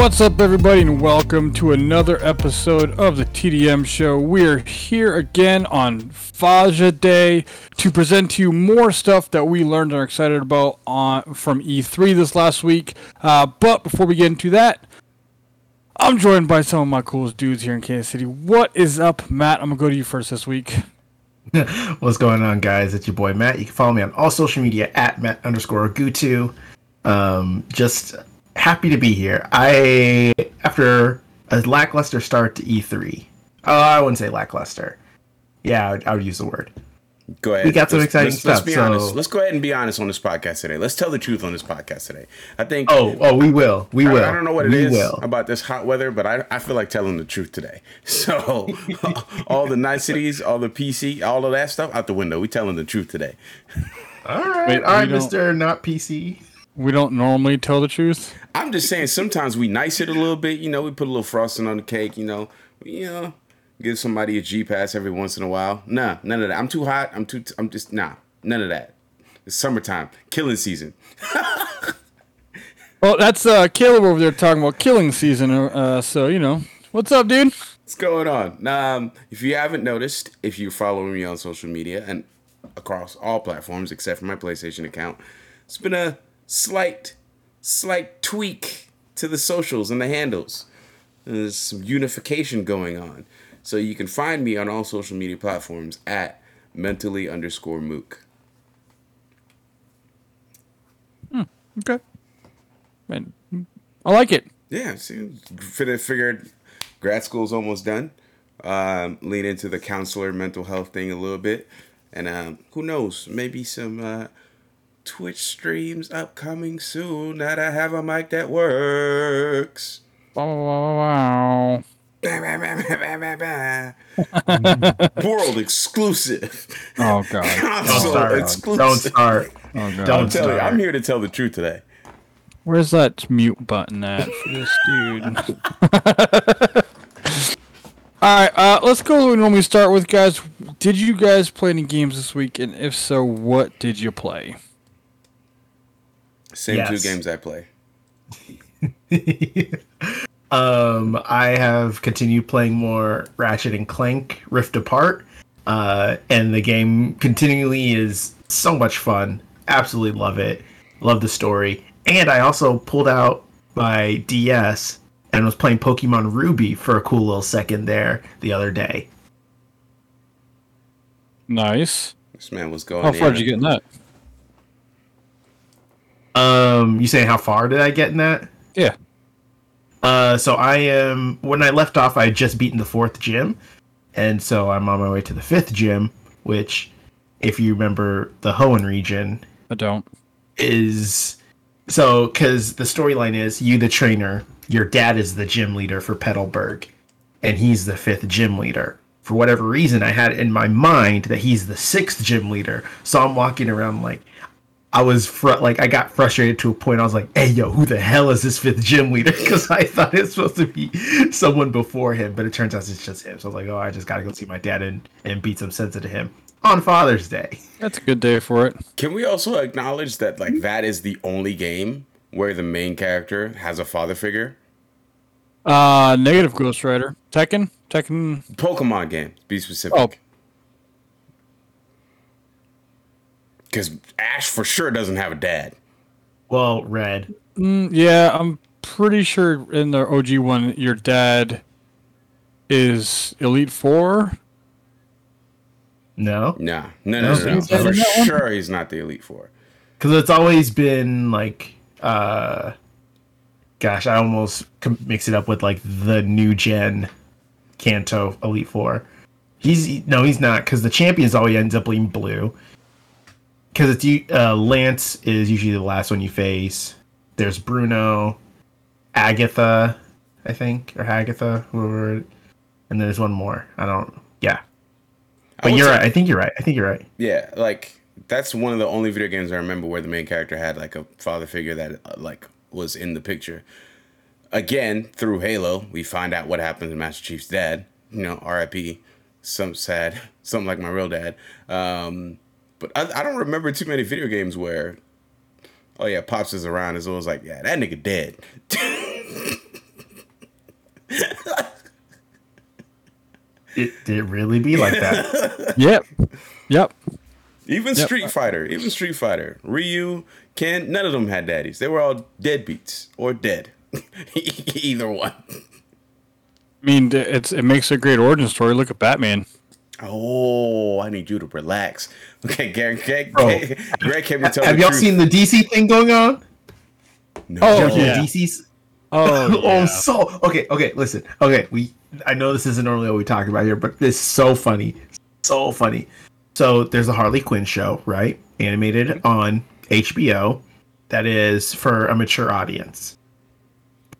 What's up, everybody, and welcome to another episode of the TDM Show. We're here again on Faja Day to present to you more stuff that we learned and are excited about on from E3 this last week. Uh, but before we get into that, I'm joined by some of my coolest dudes here in Kansas City. What is up, Matt? I'm gonna go to you first this week. What's going on, guys? It's your boy Matt. You can follow me on all social media at Matt underscore Gutu. Um, just happy to be here. I after a lackluster start to E3. Oh, I wouldn't say lackluster. Yeah, I would, I would use the word. Go ahead. We got some let's, exciting let's, stuff. Let's be so- honest. Let's go ahead and be honest on this podcast today. Let's tell the truth on this podcast today. I think. Oh, oh, we will. We I- will. I, don't know what it we is will. about this hot weather, but I, I feel like telling the truth today. So, all the niceties, all the PC, all of that stuff out the window. We telling the truth today. All right, Wait, all right, Mister Not PC. We don't normally tell the truth. I'm just saying. Sometimes we nice it a little bit. You know, we put a little frosting on the cake. You know, you know, give somebody a G pass every once in a while. Nah, none of that. I'm too hot. I'm too. I'm just nah. None of that. It's summertime, killing season. Well, that's uh, Caleb over there talking about killing season. Uh, so you know, what's up, dude? What's going on? Um, if you haven't noticed, if you're following me on social media and across all platforms except for my PlayStation account, it's been a slight, slight tweak to the socials and the handles. There's some unification going on. So you can find me on all social media platforms at mentally underscore mook. Okay. Man, I like it. Yeah, see, fi- figured grad school's almost done. Um, lean into the counselor mental health thing a little bit, and um, who knows, maybe some uh, Twitch streams upcoming soon. Now That I have a mic that works. Wow. World exclusive. Oh god. Don't Console start. exclusive. Don't start. Oh god. Don't I'm you. I'm here to tell the truth today. Where's that mute button at for this dude? Alright, uh, let's go where we normally start with, guys. Did you guys play any games this week? And if so, what did you play? Same Yes. two games I play. Um, I have continued playing more Ratchet and Clank Rift Apart, uh, and the game continually is so much fun. Absolutely love it. Love the story. And I also pulled out my DS and was playing Pokemon Ruby for a cool little second there the other day. Nice. This man was going. How far in. did you get in that? Um, you saying how far did I get in that? Yeah. Uh, so I am when I left off, I had just beaten the fourth gym, and so I'm on my way to the fifth gym, which, if you remember, the Hoenn region I don't. is so because the storyline is you the trainer, your dad is the gym leader for Petalburg, and he's the fifth gym leader. For whatever reason, I had in my mind that he's the sixth gym leader, so I'm walking around like. I was fr- like I got frustrated to a point. I was like, "Hey, yo, who the hell is this fifth gym leader?" Because I thought it was supposed to be someone before him, but it turns out it's just him. So I was like, "Oh, I just gotta go see my dad and and beat some sense into him on Father's Day." That's a good day for it. Can we also acknowledge that like that is the only game where the main character has a father figure? Uh, negative Ghost Rider. Tekken? Tekken. Pokemon game, to be specific. Oh. Because Ash for sure doesn't have a dad. Well, Red, Mm, yeah, I'm pretty sure in the OG one, your dad is Elite Four. no, Nah, no, no, no, no. For in that one? sure, he's not the Elite Four. because it's always been like, uh, gosh, I almost com- mix it up with like the new gen Kanto Elite Four. He's no, he's not because the champions always ends up being blue. Because it's uh, Lance is usually the last one you face. There's Bruno, Agatha, I think, or Agatha, whoever, and there's one more. I don't. Yeah, but you're say- right. I think you're right. I think you're right. Yeah, like that's one of the only video games I remember where the main character had like a father figure that uh, like was in the picture. Again, through Halo, we find out what happened to Master Chief's dad. You know, R.I.P. Some sad, something like my real dad. Um, but I, I don't remember too many video games where, oh yeah, pops is around. It's always like, yeah, that nigga dead. It did it really be like that. Yep. Yep. Even Yep. Street Fighter, even Street Fighter, Ryu, Ken, none of them had daddies. They were all deadbeats or dead. Either one. I mean, it's it makes a great origin story. Look at Batman. Oh, I need you to relax. Okay, Greg, Greg, Bro. Greg, Greg can we tell Have the y'all truth? seen the DC thing going on? No. Oh, Y'all yeah. DC's Oh, oh, so okay, okay. Listen, okay. We I know this isn't normally what we talk about here, but this is so funny, so funny. So there's a Harley Quinn show, right? Animated mm-hmm. on HBO, that is for a mature audience.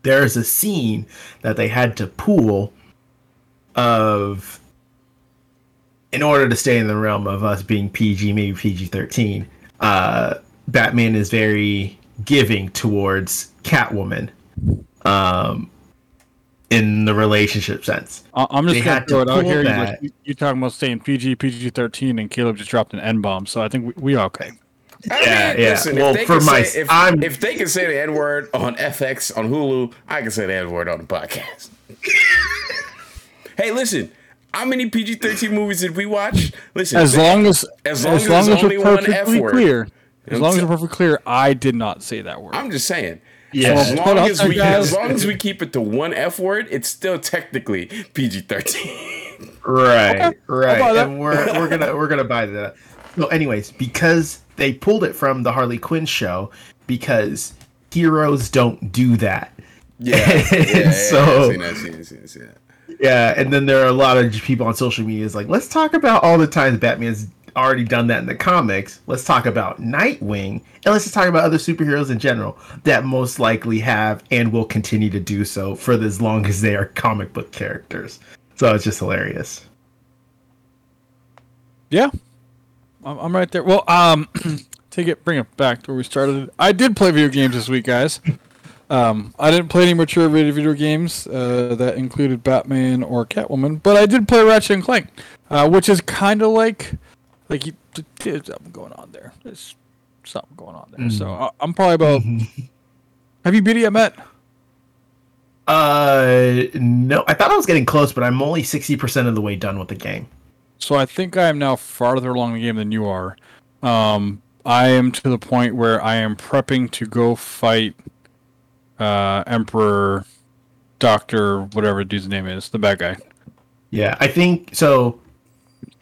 There's a scene that they had to pool of in order to stay in the realm of us being PG, maybe PG 13, uh, Batman is very giving towards Catwoman um, in the relationship sense. I- I'm just gonna throw it out here. You, that. you, you talking about staying PG, PG thirteen, and Caleb just dropped an N bomb. So I think we, we are okay. I Yeah, mean, yeah. listen, Well, for my- say, if, I'm- if they can say the N word on FX on Hulu, I can say the N word on the podcast. hey, listen, how many PG thirteen movies did we watch? Listen, As long as as long as there's only we're one F perfectly word. clear, as I'm long as t- we're perfectly clear, I did not say that word. I'm just saying. Yeah. As Hold long as we as long as we keep it to one F word, it's still technically PG thirteen. Right, Okay. right. I'll buy that. And we're we're gonna we're gonna buy that. So, anyways, because they pulled it from the Harley Quinn show, because heroes don't do that. Yeah, yeah, yeah, yeah, seen seen seen. Yeah, and then there are a lot of people on social media is like, let's talk about all the times Batman's already done that in the comics. Let's talk about Nightwing, and let's just talk about other superheroes in general that most likely have and will continue to do so for as long as they are comic book characters. So it's just hilarious. Yeah, I'm, I'm right there. Well, um, take it, bring it back to where we started. I did play video games this week, guys. Um, I didn't play any mature rated video games uh, that included Batman or Catwoman, but I did play Ratchet and Clank, uh, which is kind of like, like you, there's something going on there. There's something going on there. So I, I'm probably about. Have you beat it yet, Matt? Uh, no, I thought I was getting close, but I'm only sixty percent of the way done with the game. So I think I am now farther along the game than you are. Um, I am to the point where I am prepping to go fight uh, Emperor, Doctor, whatever dude's name is, the bad guy. Yeah, I think so.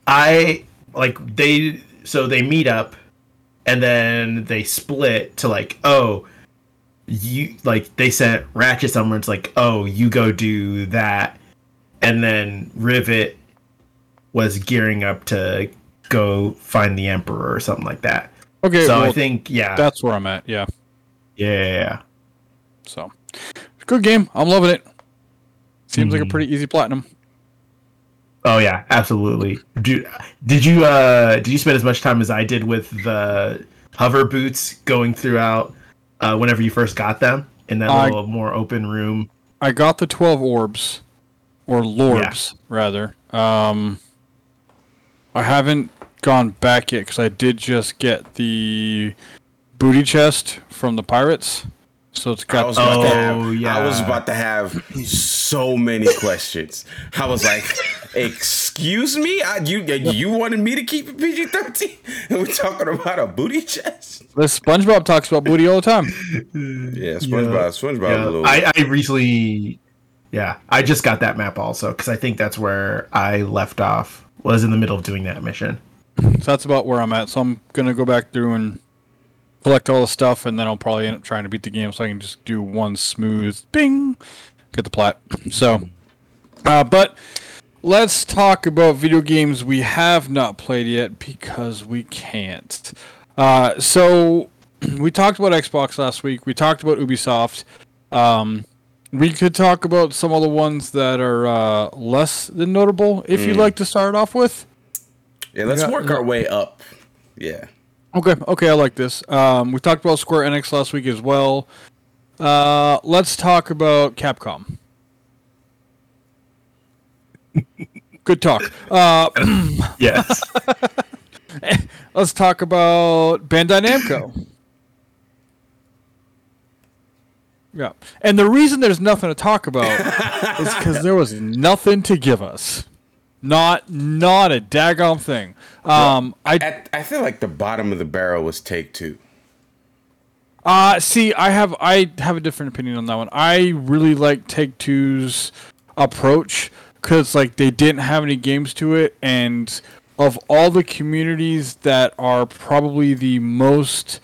I like they so they meet up, and then they split to like oh, you like they sent Ratchet somewhere. It's like oh, you go do that, and then Rivet was gearing up to go find the Emperor or something like that. Okay, so I think yeah, that's where I'm at. Yeah. yeah, yeah, yeah. So, good game. I'm loving it. Seems like a Mhm. pretty easy platinum. Oh yeah, absolutely. Dude, did you uh did you spend as much time as I did with the hover boots going throughout uh whenever you first got them in that I- little more open room? I got the 12 orbs, or lorbs, rather. Um, I haven't gone back yet because I did just get the booty chest from the pirates. So it's I got. was about to Oh, have, I was about to have so many questions. I was like, "Excuse me, I, you you wanted me to keep it PG thirteen? And we're talking about a booty chest? the SpongeBob talks about booty all the time. Yeah, SpongeBob. SpongeBob. Yeah, A little, I, I recently yeah, I just got that map also because I think that's where I left off. Was in the middle of doing that mission. So that's about where I'm at. So I'm gonna go back through and collect all the stuff, and then I'll probably end up trying to beat the game, so I can just do one smooth bing, get the plat. So, uh, but let's talk about video games we have not played yet because we can't. Uh, so we talked about Xbox last week. We talked about Ubisoft. Um, we could talk about some of the ones that are uh, less than notable. If you'd like to start off with. yeah, let's Yeah, work our way up. Yeah. Okay, okay, I like this. Um, we talked about Square Enix last week as well. Uh, let's talk about Capcom. Good talk. Uh, Yes. let's talk about Bandai Namco. Yeah. And the reason there's nothing to talk about is because there was nothing to give us. Not not a daggone thing. Um I At, I feel like the bottom of the barrel was Take Two. uh see I have I have a different opinion on that one. I really like Take Two's approach cuz like they didn't have any games to it and of all the communities that are probably the most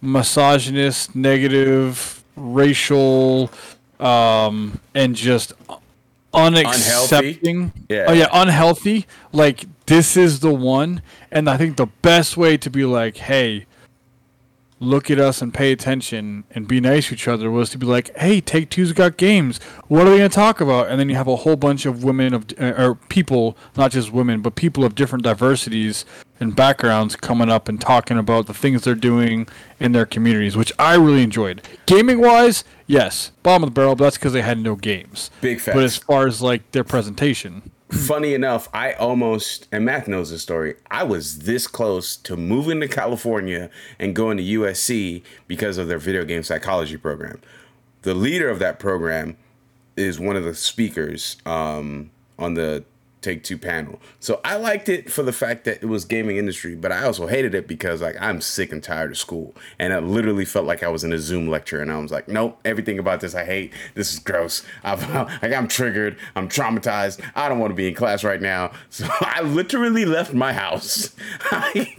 misogynist, negative, racial um and just unaccepting. Yeah. Oh yeah, unhealthy. Like this is the one, and I think the best way to be like, hey, look at us and pay attention and be nice to each other was to be like, hey, Take Two's got games. What are we gonna talk about? And then you have a whole bunch of women of uh, or people, not just women, but people of different diversities and backgrounds coming up and talking about the things they're doing in their communities, which I really enjoyed. Gaming wise, yes, bottom of the barrel, but that's because they had no games. Big facts. But as far as like their presentation, Funny enough, I almost and Matt knows the story. I was this close to moving to California and going to USC because of their video game psychology program. The leader of that program is one of the speakers um, on the Take Two panel. So I liked it for the fact that it was gaming industry, but I also hated it because like I'm sick and tired of school, and it literally felt like I was in a Zoom lecture, and I was like, nope, everything about this I hate. This is gross. I've, like I'm triggered. I'm traumatized. I don't want to be in class right now. So I literally left my house. I,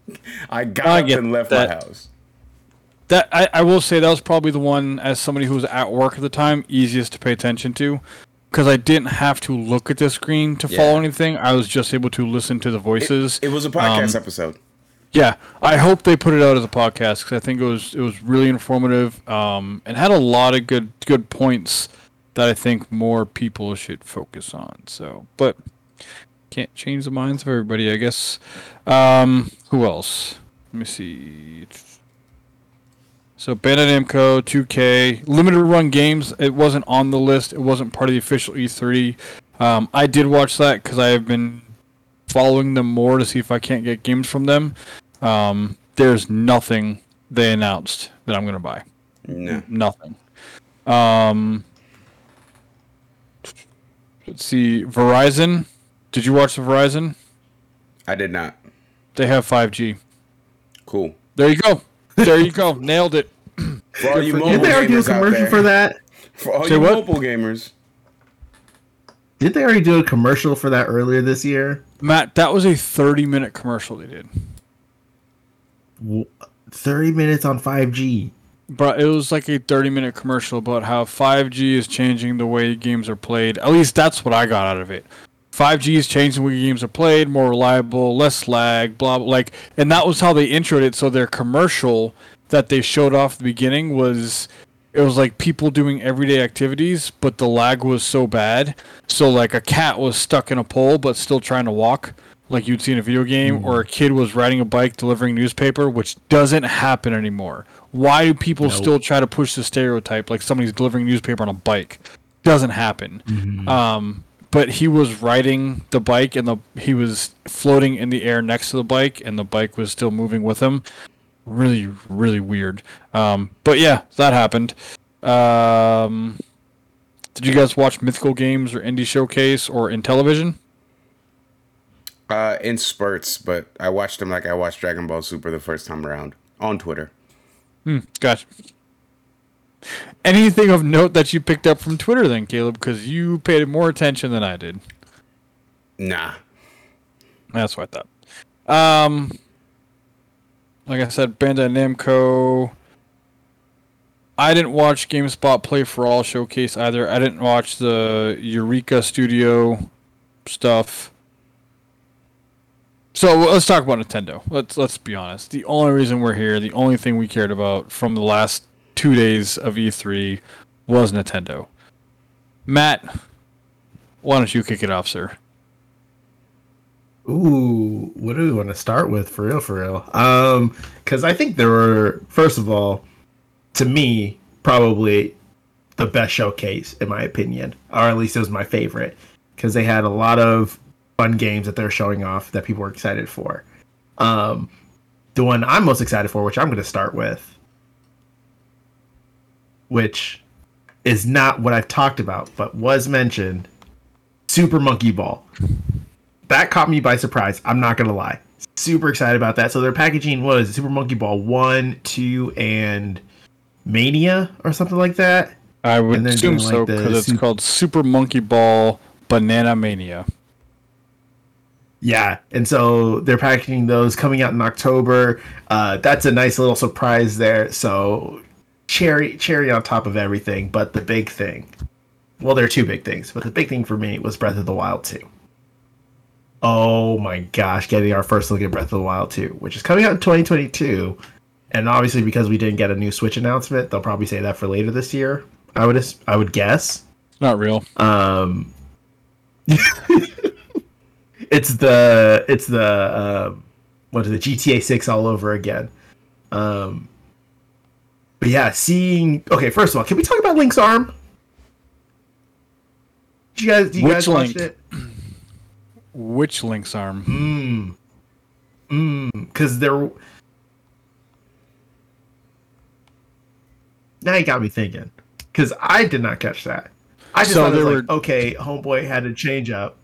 I got I up and left that. my house. that I, I will say that was probably the one as somebody who was at work at the time easiest to pay attention to because I didn't have to look at the screen to follow anything. I was just able to listen to the voices. It was a podcast Um, episode. Yeah, I hope they put it out as a podcast because I think it was it was really informative um, and had a lot of good good points that I think more people should focus on. So, but can't change the minds of everybody, I guess. Um, who else? Let me see. So Bandai Namco, 2K, limited run games. It wasn't on the list. It wasn't part of the official E3. Um, I did watch that because I have been following them more to see if I can't get games from them. Um, there's nothing they announced that I'm gonna buy. No. Nothing. Um, let's see. Verizon. Did you watch the Verizon? I did not. They have 5G. Cool. There you go. There you go. Nailed it. For all you mobile Didn't they already do a commercial for that? For all Say you what? mobile gamers. Did they already do a commercial for that earlier this year? Matt, that was a 30 minute commercial they did. W- Thirty minutes on five G. But it was like a 30 minute commercial about how 5G is changing the way games are played. At least that's what I got out of it. 5G is changing the way games are played, more reliable, less lag, blah, blah. Like, and that was how they introed it. So their commercial that they showed off at the beginning was it was like people doing everyday activities, but the lag was so bad. So like a cat was stuck in a pole but still trying to walk, like you'd see in a video game, or a kid was riding a bike delivering newspaper, which doesn't happen anymore. Why do people still try to push the stereotype like somebody's delivering newspaper on a bike? Doesn't happen. Um, but he was riding the bike and the he was floating in the air next to the bike and the bike was still moving with him. Really really weird. Um but yeah that happened. Um did you guys watch mythical games or indie showcase or in television? Uh, in spurts, but I watched them like I watched Dragon Ball Super the first time around on Twitter. gotcha anything of note that you picked up from twitter then caleb because you paid more attention than i did Nah. That's what I thought. Um, like I said, Bandai Namco. I didn't watch GameSpot Play for All showcase either. I didn't watch the Yooreka Studio stuff. So let's talk about Nintendo. Let's let's be honest. The only reason we're here, the only thing we cared about from the last two days of E3 was Nintendo. Matt, why don't you kick it off, sir? Ooh, what do we want to start with for real? For real? Um, because I think there were, first of all, to me, probably the best showcase in my opinion, or at least it was my favorite, because they had a lot of fun games that they're showing off that people were excited for. Um, the one I'm most excited for, which I'm going to start with, which is not what I've talked about, but was mentioned. Super Monkey Ball. That caught me by surprise. I'm not gonna lie. Super excited about that. So their packaging was Super Monkey Ball one, two, and Mania or something like that. I would assume so like, because it's called Super Monkey Ball Banana Mania. Yeah, and so they're packaging those coming out in October. Uh, that's a nice little surprise there. So cherry cherry on top of everything. But the big thing, well, there are two big things, but the big thing for me was Breath of the Wild 2. Oh my gosh, getting our first look at Breath of the Wild 2, which is coming out in 2022. And obviously, because we didn't get a new Switch announcement, they'll probably say that for later this year. I would I would guess. It's not real. Um, it's the it's the um, what is it GTA Six all over again. Um, but yeah, seeing okay. First of all, can we talk about Link's arm? Did you guys, do you Which guys watched Link? it? Which Link's arm? Hmm. Mm. Because there. Now you got me thinking. Because I did not catch that. I just So thought it was there like, were- okay, homeboy had a change up,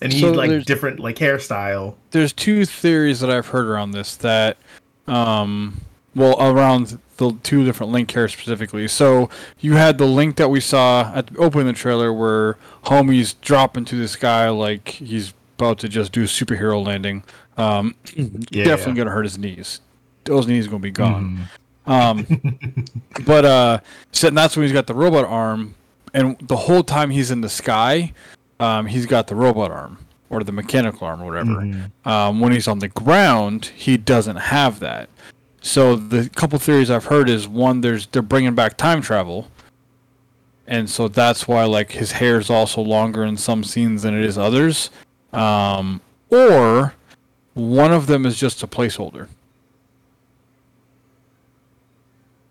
and he So like different like hairstyle. There's two theories that I've heard around this that, um, well, around the two different Link here specifically. So you had the Link that we saw at the opening of the trailer where homie's dropping to the sky like he's about to just do a superhero landing. Um, Yeah, definitely yeah. gonna hurt his knees. Those knees are gonna be gone. Um, but uh, so that's when he's got the robot arm, and the whole time he's in the sky, um, he's got the robot arm or the mechanical arm or whatever. Um, when he's on the ground, he doesn't have that. So the couple theories I've heard is one, there's they're bringing back time travel, and so that's why like his hair is also longer in some scenes than it is others, um, or one of them is just a placeholder.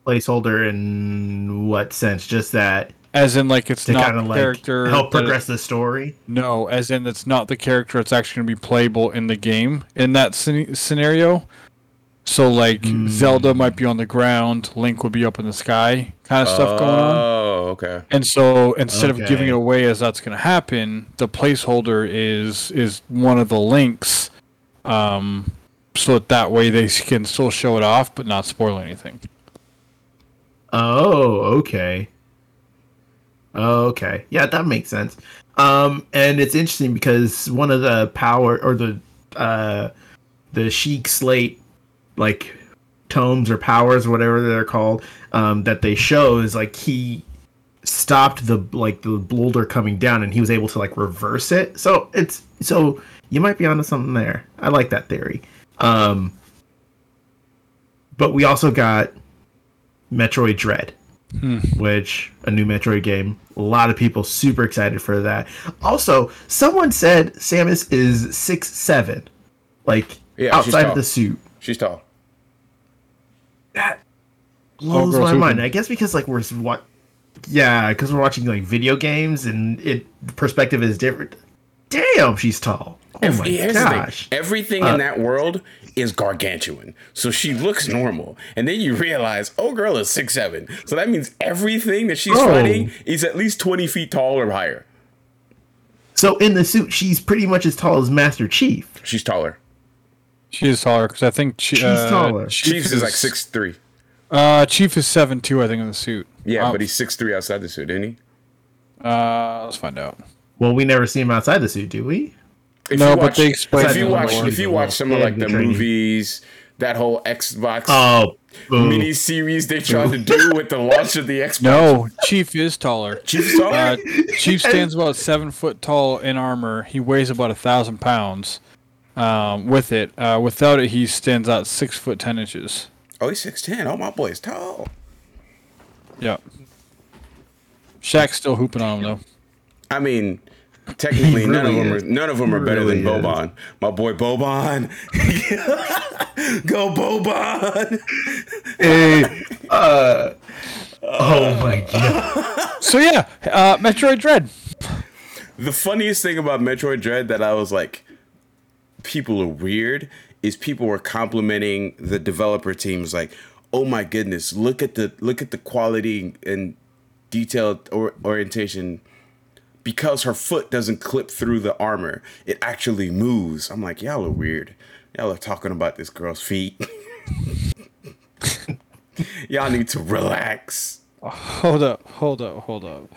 Placeholder in what sense? Just that As in, like it's not kind the like character. help it- progress the story. no, as in it's not the character. It's actually going to be playable in the game in that scen- scenario. So like Hmm. Zelda might be on the ground, Link would be up in the sky, kind of stuff going on. Oh, okay. And so instead of giving it away as that's going to happen, the placeholder is is one of the links, um, so that, that way they can still show it off but not spoil anything. Oh, okay. Okay. Yeah, that makes sense. Um, and it's interesting because one of the power or the uh the Sheikah Slate like tomes or powers, or whatever they're called, um, that they show is like he stopped the like the boulder coming down and he was able to like reverse it. So it's so you might be onto something there. I like that theory. Um but we also got Metroid Dread, which a new Metroid game. A lot of people super excited for that. Also, someone said Samus is six seven, like Yeah, outside of the suit. She's tall. That blows girls my hooping. mind. I guess because like we're what, yeah, because we're watching like video games and it perspective is different. Damn, she's tall. Oh my Here's gosh. Everything in uh, that world is gargantuan. So she looks normal. And then you realize, oh, girl is six seven. So that means everything that she's Oh. fighting is at least 20 feet tall or higher. So in the suit, she's pretty much as tall as Master Chief. She's taller. She is taller because I think she, She's uh, taller. Chief Chiefs is like six three. Uh, Chief is seven two, I think, in the suit. Yeah, but he's six three outside the suit, isn't he? Uh, let's find out. Well, we never see him outside the suit, do we? If No, you but they explain If you watch, if you watch some of like the the training. movies, that whole Xbox Oh, mini series they tried to do with the launch of the Xbox. No, Chief is taller. Chief's taller. Uh, Chief stands about seven foot tall in armor. He weighs about a thousand pounds. Um, with it, uh, without it, he stands out six foot ten inches. oh, he's six ten. Oh, my boy's tall. Yeah. Shaq's still hooping on him though. I mean, technically, He none of them is. are none of them are He better than really is. Boban. My boy Boban. Go Boban. Hey, uh, oh my god. So yeah, uh, Metroid Dread. The funniest thing about Metroid Dread that I was like, people are weird, is people were complimenting the developer teams like, oh my goodness, look at the look at the quality and detailed or, orientation because her foot doesn't clip through the armor, it actually moves. I'm like, y'all are weird. Y'all are talking about this girl's feet. y'all need to relax. Hold up, hold up, hold up.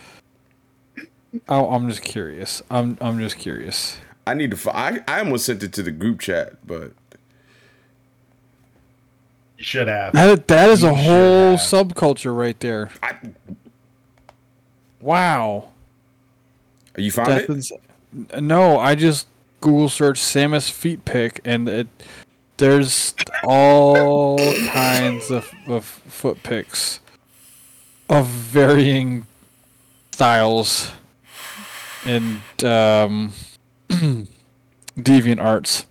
Oh, I'm just curious. I'm I'm just curious. I need to. I I almost sent it to the group chat, but You should have. That that is You a whole have. subculture right there. I, Wow. Are you found That's it. ins- no, I just Google search Samus feet pick and it there's all kinds of, of foot picks of varying styles and um, deviant arts.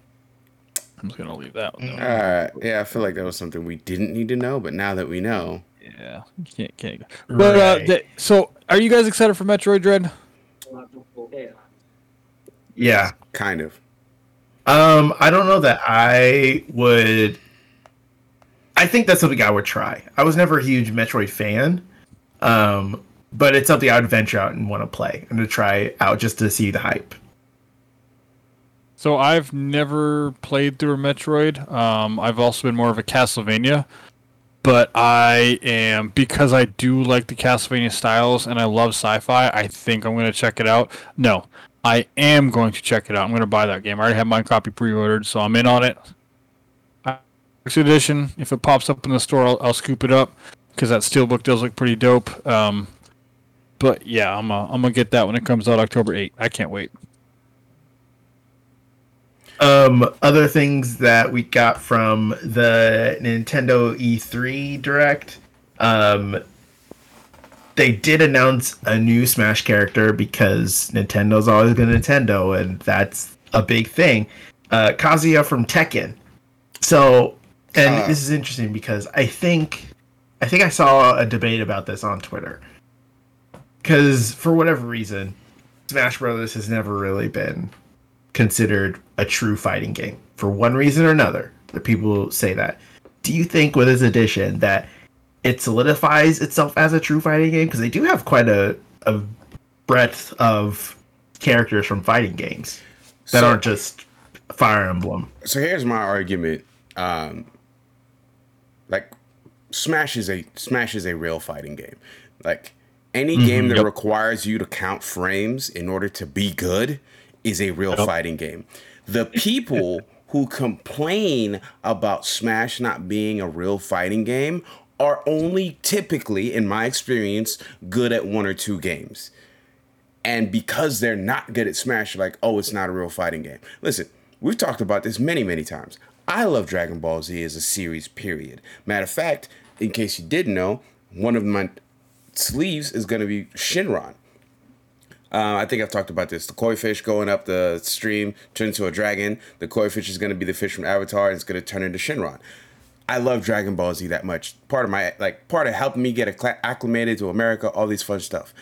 I'm just gonna leave that one. All There. right. Yeah, I feel like that was something we didn't need to know, but now that we know, Yeah, can't can't. Go. But uh, Right. th- so, are you guys excited for Metroid Dread? Yeah. kind of. Um, I don't know that I would. I think that's something I would try. I was never a huge Metroid fan, um, but it's something I would venture out and want to play and to try out just to see the hype. So I've never played through a Metroid. Um, I've also been more of a Castlevania, but I am because I do like the Castlevania styles and I love sci-fi. I think I'm going to check it out. No, I am going to check it out. I'm going to buy that game. I already have my copy pre-ordered, so I'm in on it. Edition, if it pops up in the store, I'll, I'll scoop it up because that steelbook does look pretty dope. Um, but yeah, I'm I'm gonna get that when it comes out October 8. I can't wait. Um, other things that we got from the Nintendo E3 Direct, um, they did announce a new Smash character because Nintendo's always been Nintendo, and that's a big thing. Uh, Kazuya from Tekken. So, and Ah. this is interesting because I think, I think I saw a debate about this on Twitter. Because for whatever reason, Smash Brothers has never really been considered a true fighting game for one reason or another. The people say that. Do you think with this edition that it solidifies itself as a true fighting game? Because they do have quite a, a breadth of characters from fighting games that So- aren't just Fire Emblem. So here's my argument. Um, like Smash is a Smash is a real fighting game. Like any game that Yep. requires you to count frames in order to be good is a real fighting game. The people who complain about Smash not being a real fighting game are only typically, in my experience, good at one or two games. And because they're not good at Smash, you're like, oh, it's not a real fighting game. Listen, we've talked about this many, many times. I love Dragon Ball Z as a series, period. Matter of fact, in case you didn't know, one of my sleeves is going to be Shenron. Uh, I think I've talked about this. The koi fish going up the stream turned into a dragon. The koi fish is going to be the fish from Avatar, and it's going to turn into Shenron. I love Dragon Ball Z that much. Part of my like part of helping me get acclimated to America, all these fun stuff.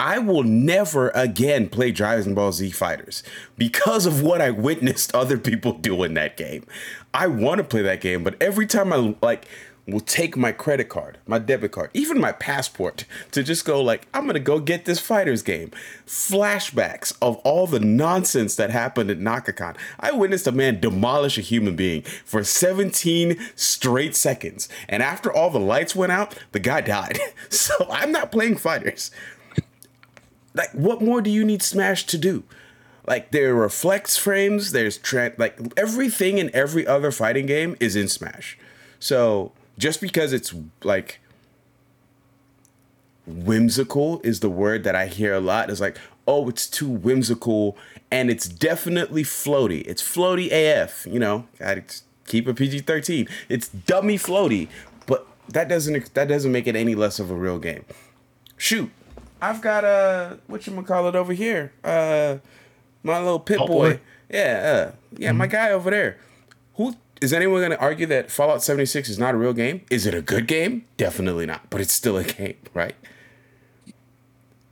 I will never again play Dragon Ball Z Fighters because of what I witnessed other people do in that game. I want to play that game, but every time I like will take my credit card, my debit card, even my passport to just go like I'm to go get this fighters game. Flashbacks of all the nonsense that happened at Naka-Kon. I witnessed a man demolish a human being for 17 straight seconds. And after all the lights went out, the guy died. So I'm not playing fighters like what more do you need smash to do like there are reflex frames there's tra- like everything in every other fighting game is in smash so just because it's like whimsical is the word that i hear a lot it's like oh it's too whimsical and it's definitely floaty it's floaty af you know gotta keep a pg-13 it's dummy floaty but that doesn't that doesn't make it any less of a real game shoot I've got a what you call it over here. Uh, my little Pip-Boy. boy? Yeah, uh, yeah, my guy over there. Who is anyone going to argue that Fallout 76 is not a real game? Is it a good game? Definitely not, but it's still a game, right?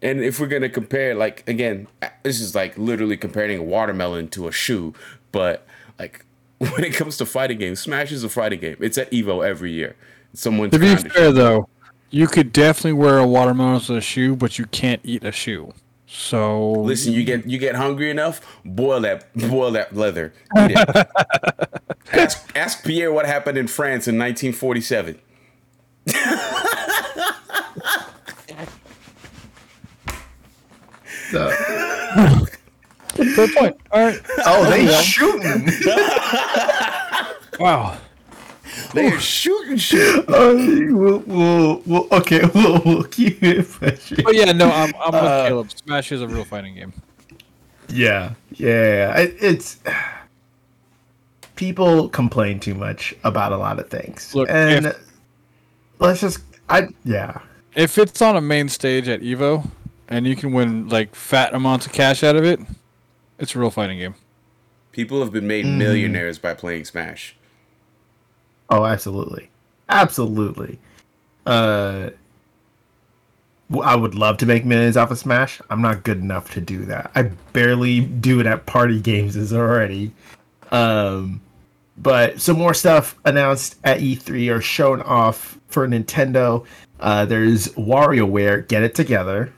And if we're going to compare, like again, this is like literally comparing a watermelon to a shoe, but like when it comes to fighting games, Smash is a fighting game. It's at Evo every year. Someone's To be fair, though, you could definitely wear a watermelon as a shoe, but you can't eat a shoe. So Listen, you get you get hungry enough, boil that boil that leather. Eat it. ask ask Pierre what happened in France in 1947. So- fair point. All right. oh, they shooting. Wow. They're shooting shit. Oh, we'll, we'll, we'll, okay, we'll, we'll keep it pushing. But oh, yeah, no, I'm, I'm with uh, Caleb. Smash is a real fighting game. Yeah, yeah. It, it's people complain too much about a lot of things, Look, and if- let's just, I yeah, If it's on a main stage at Evo, and you can win like fat amounts of cash out of it, it's a real fighting game. People have been made millionaires by playing Smash. oh, absolutely, absolutely. Uh, w- I would love to make millions off of Smash. I'm not good enough to do that. I barely do it at party games as already. Um, but some more stuff announced at E3 or shown off for Nintendo. Uh, there's WarioWare Get It Together,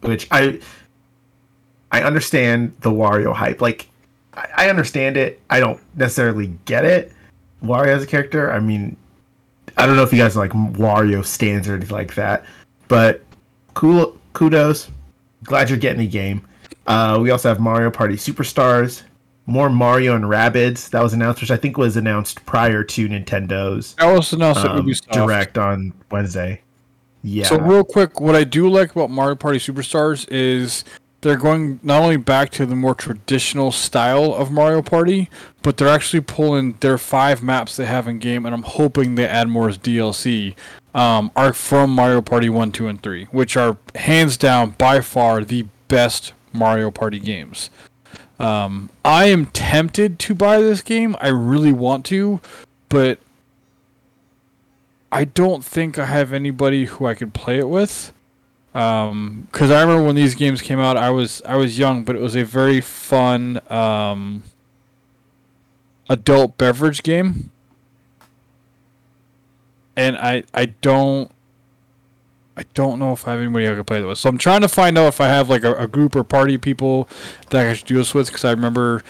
which I I understand the Wario hype. Like I, I understand it. I don't necessarily get it. Wario as a character. I mean, I don't know if you guys like Wario stands or anything like that, but cool. Kudos. Glad you're getting the game. Uh, we also have Mario Party Superstars, more Mario and Rabbids that was announced, which I think was announced prior to Nintendo's I also announced at um, Ubisoft. direct on Wednesday. Yeah. So real quick, what I do like about Mario Party Superstars is they're going not only back to the more traditional style of Mario Party, but they're actually pulling their five maps they have in game, and I'm hoping they add more as DLC. Um, are from Mario Party one, two, and three, which are hands down by far the best Mario Party games. Um, I am tempted to buy this game. I really want to, but I don't think I have anybody who I could play it with. Um, because I remember when these games came out, I was I was young, but it was a very fun um, adult beverage game, and I I don't I don't know if I have anybody I could play it with. So I'm trying to find out if I have like a, a group or party people that I should do this with. Because I remember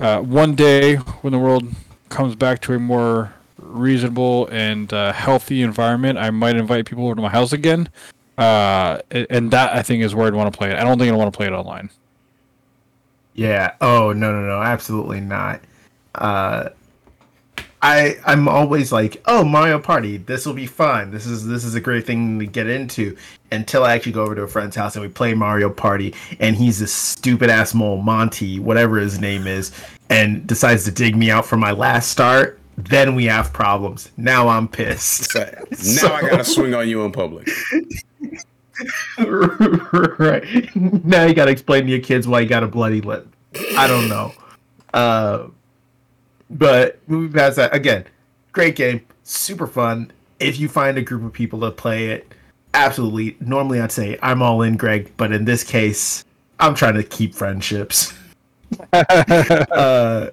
uh, one day when the world comes back to a more reasonable and uh, healthy environment, I might invite people over to my house again. Uh, and that I think is where I'd want to play it. I don't think I want to play it online. Yeah. Oh no no no, absolutely not. Uh, I I'm always like, oh Mario Party, this will be fun. This is this is a great thing to get into. Until I actually go over to a friend's house and we play Mario Party, and he's this stupid ass mole Monty, whatever his name is, and decides to dig me out for my last start. Then we have problems. Now I'm pissed. So, now I gotta swing on you in public. right. Now you gotta explain to your kids why you got a bloody lip. I don't know. Uh, but moving past that, again, great game, super fun. If you find a group of people to play it, absolutely. Normally I'd say I'm all in, Greg, but in this case, I'm trying to keep friendships. uh,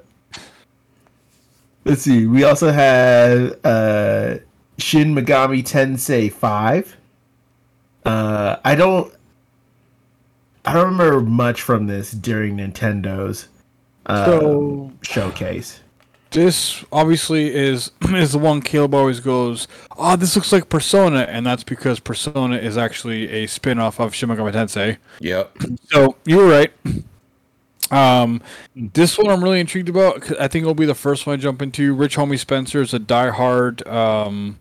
let's see. We also had uh, Shin Megami Tensei Five. Uh, I don't. I don't remember much from this during Nintendo's uh, So- showcase. This obviously is is the one Caleb always goes, "Oh, this looks like Persona," and that's because Persona is actually a spin-off of Shin Megami Tensei. Yep. So you were right. Um, this one I'm really intrigued about. 'cause I think it'll be the first one I jump into. Rich Homie Spencer is a diehard um,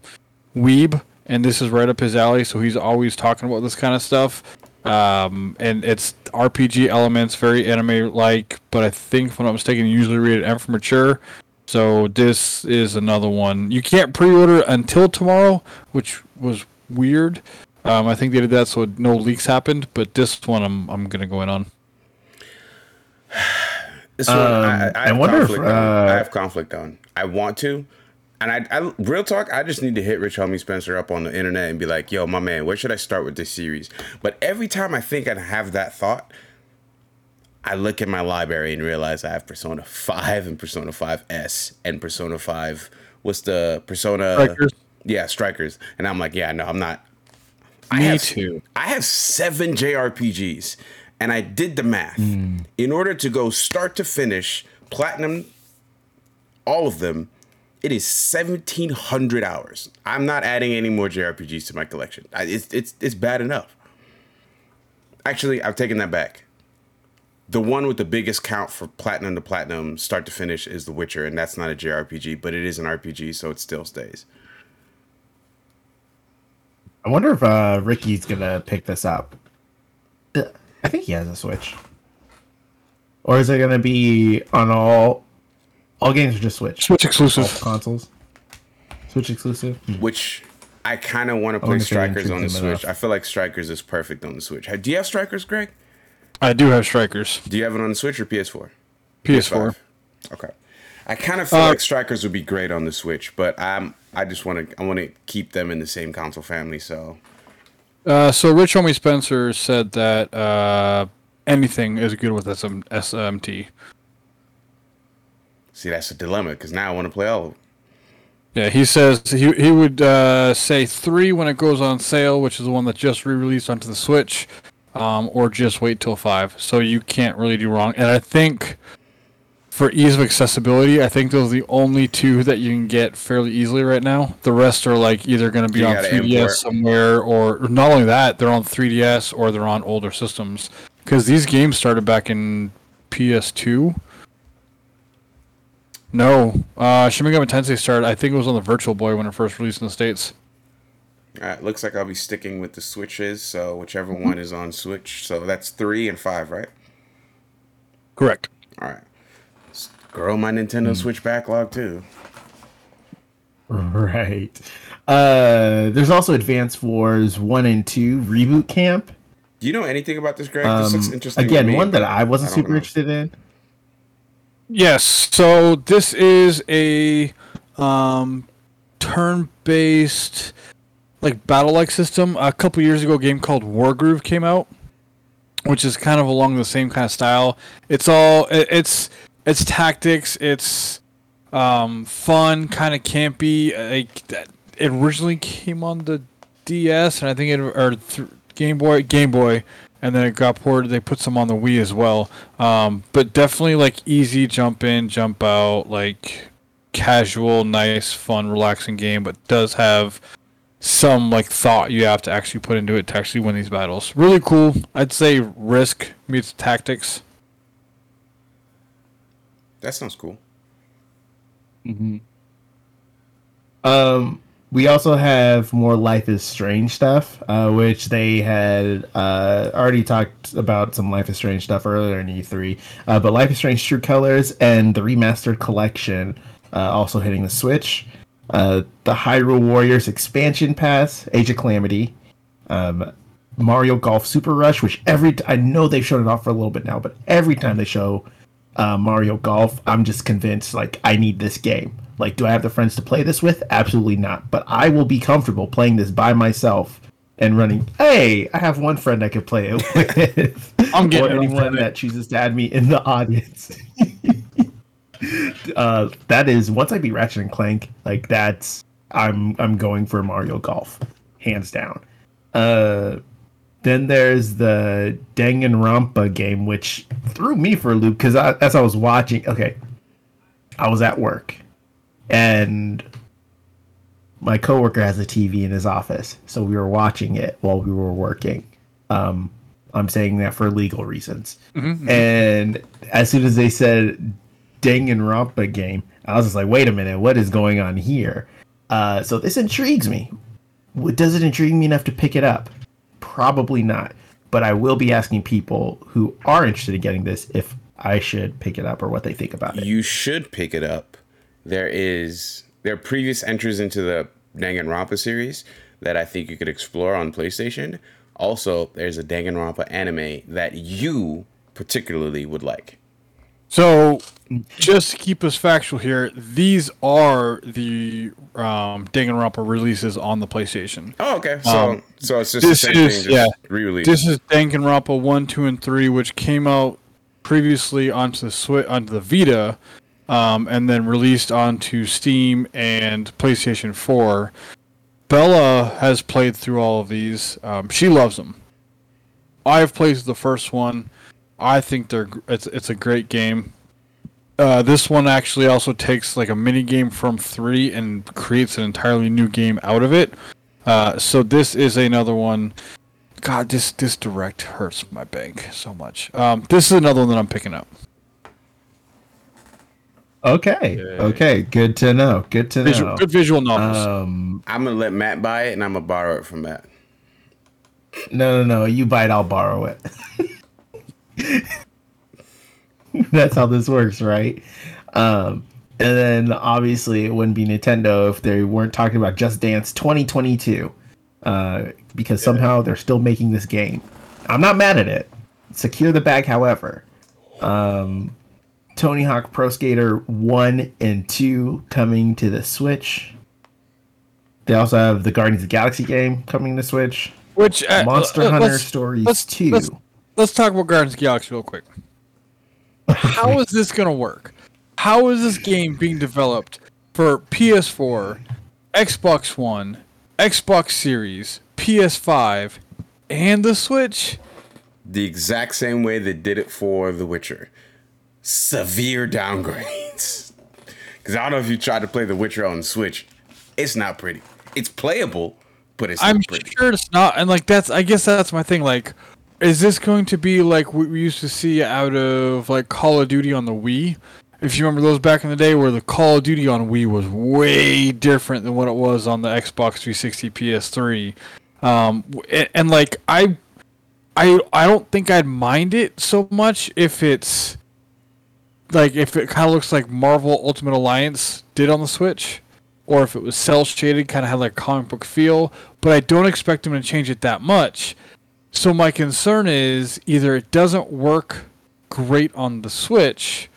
weeb, and this is right up his alley. So he's always talking about this kind of stuff. Um, and it's RPG elements, very anime-like, but I think, if I'm not mistaken, you usually read it M for mature. So this is another one. You can't pre-order until tomorrow, which was weird. Um, I think they did that so no leaks happened, but this one I'm I'm gonna go in on. This one, I, Um, I, I have wonder if, conflict on. uh, I have conflict on. I want to, and I, I, real talk. I just need to hit Rich Homie Spencer up on the internet and be like, "Yo, my man, where should I start with this series?" But every time I think I have that thought, I look at my library and realize I have Persona 5 and Persona 5S and Persona 5. What's the Persona? Strikers. Yeah, Strikers. And I'm like, yeah, no, I'm not. I Me have, too. I have seven JRPGs, and I did the math. Mm. In order to go start to finish, platinum, all of them, it is 1,700 hours. I'm not adding any more JRPGs to my collection. I, it's, it's, it's bad enough. Actually, I've taken that back. The one with the biggest count for platinum to platinum, start to finish, is The Witcher, and that's not a JRPG, but it is an RPG, so it still stays. I wonder if uh, Ricky's gonna pick this up. I think he has a Switch. Or is it gonna be on all all games or just Switch? Switch All exclusive. consoles. Switch exclusive. Hmm. which I kind of want to play wonder if they Strikers on the Switch. enough. I feel like Strikers is perfect on the Switch. Do you have Strikers, Greg? I do have strikers. Do you have it on the Switch or PS4? PS4. Okay. I kind of feel Uh, like Strikers would be great on the Switch, but I'm I just want to I want to keep them in the same console family. So Uh, so Rich Homie Spencer said that uh, anything is good with SM- SMT. see, that's a dilemma because now I want to play all of them. Yeah, he says he he would uh, say three when it goes on sale, which is the one that just re-released onto the Switch, um, or just wait till five. So you can't really do wrong. And I think for ease of accessibility, I think those are the only two that you can get fairly easily right now. The rest are like either going to be You on 3DS import. somewhere, or not only that, they're on 3DS or they're on older systems. Because these games started back in PS2. No, uh, Shin Megami Tensei started. I think it was on the Virtual Boy when it first released in the states. All right, looks like I'll be sticking with the Switches. So whichever one is on Switch. So that's three and five, right? Correct. All right. S- Grow my Nintendo Switch backlog too. Right. Uh, there's also Advance Wars one and two Re-Boot Camp. Do you know anything about this, Greg? this Um, looks interesting. to again, me, one that I wasn't don't super know. interested in. Yes. So this is a um, turn-based, like battle-like system. A couple years ago, a game called Wargroove came out, which is kind of along the same kind of style. It's all it- it's it's tactics. It's um, fun, kind of campy. Like it originally came on the DS, and I think it or th- Game Boy, Game Boy, and then it got ported. They put some on the Wii as well. Um, but definitely like easy jump in, jump out, like casual, nice, fun, relaxing game. But does have some like thought you have to actually put into it to actually win these battles. Really cool. I'd say Risk meets Tactics. That sounds cool. Um, we also have more Life is Strange stuff, uh, which they had uh, already talked about some Life is Strange stuff earlier in E3. Uh, but Life is Strange True Colors and the Remastered Collection uh, also hitting the Switch. Uh, the Hyrule Warriors expansion pass, Age of Calamity, um, Mario Golf Super Rush, which every t- I know they've shown it off for a little bit now, but every time they show uh, Mario Golf, I'm just convinced like I need this game. Like, do I have the friends to play this with? Absolutely not. But I will be comfortable playing this by myself and running. Hey, I have one friend I could play it with. I'm getting or anyone that chooses to add me in the audience. uh, that is once I beat Ratchet and Clank, like that's I'm I'm going for Mario Golf, hands down. Uh, then there's the Danganronpa game, which threw me for a loop because as I was watching, okay, I was at work, and my coworker has a TV in his office, so we were watching it while we were working. Um, I'm saying that for legal reasons. And as soon as they said Danganronpa game, I was just like, wait a minute, what is going on here? Uh, so this intrigues me. W- Does it intrigue me enough to pick it up? Probably not. But I will be asking people who are interested in getting this if I should pick it up or what they think about it. You should pick it up. There is there are previous entries into the Danganronpa series that I think you could explore on PlayStation. Also, there's a Danganronpa anime that you particularly would like. So, just to keep us factual here, these are the um, Danganronpa releases on the PlayStation. Oh, okay. So Um, so it's just this is- yeah. re-release. This is Danganronpa 1, 2, and 3, which came out previously onto the Swi onto the Vita, um, and then released onto Steam and PlayStation 4. Bella has played through all of these. Um, she loves them. I've played the first one. I think they're it's it's a great game. Uh, this one actually also takes like a mini game from three and creates an entirely new game out of it. Uh, so this is another one. God, this this direct hurts my bank so much. Um, this is another one that I'm picking up. Okay. Yeah. Okay. Good to know. Good to Visual, know. good visual novels. Um, I'm gonna let Matt buy it, and I'm gonna borrow it from Matt. no, no, no. You buy it, I'll borrow it. That's how this works, right? Um, and then obviously it wouldn't be Nintendo if they weren't talking about Just Dance 2022, uh, because somehow they're still making this game. I'm not mad at it. Secure the bag, however. Um, Tony Hawk Pro Skater 1 and 2 coming to the Switch. They also have the Guardians of the Galaxy game coming to Switch. Which uh, Monster uh, Hunter let's- Stories let's- 2. let's- let's talk about Guardians of the Galaxy real quick. How is this gonna work? How is this game being developed for PS4, Xbox One, Xbox Series, PS5, and the Switch? The exact same way they did it for The Witcher. Severe downgrades. Because I don't know if you tried to play The Witcher on Switch. It's not pretty. It's playable, but it's not pretty. I'm sure it's not, and like that's. I guess that's my thing. Like, is this going to be like what we used to see out of like Call of Duty on the Wii? If you remember those back in the day, where the Call of Duty on Wii was way different than what it was on the Xbox 360, PS3, um, and, and like I, I, I don't think I'd mind it so much if it's like if it kind of looks like Marvel Ultimate Alliance did on the Switch, or if it was cell shaded, kind of had like a comic book feel. But I don't expect them to change it that much. So my concern is either it doesn't work great on the Switch,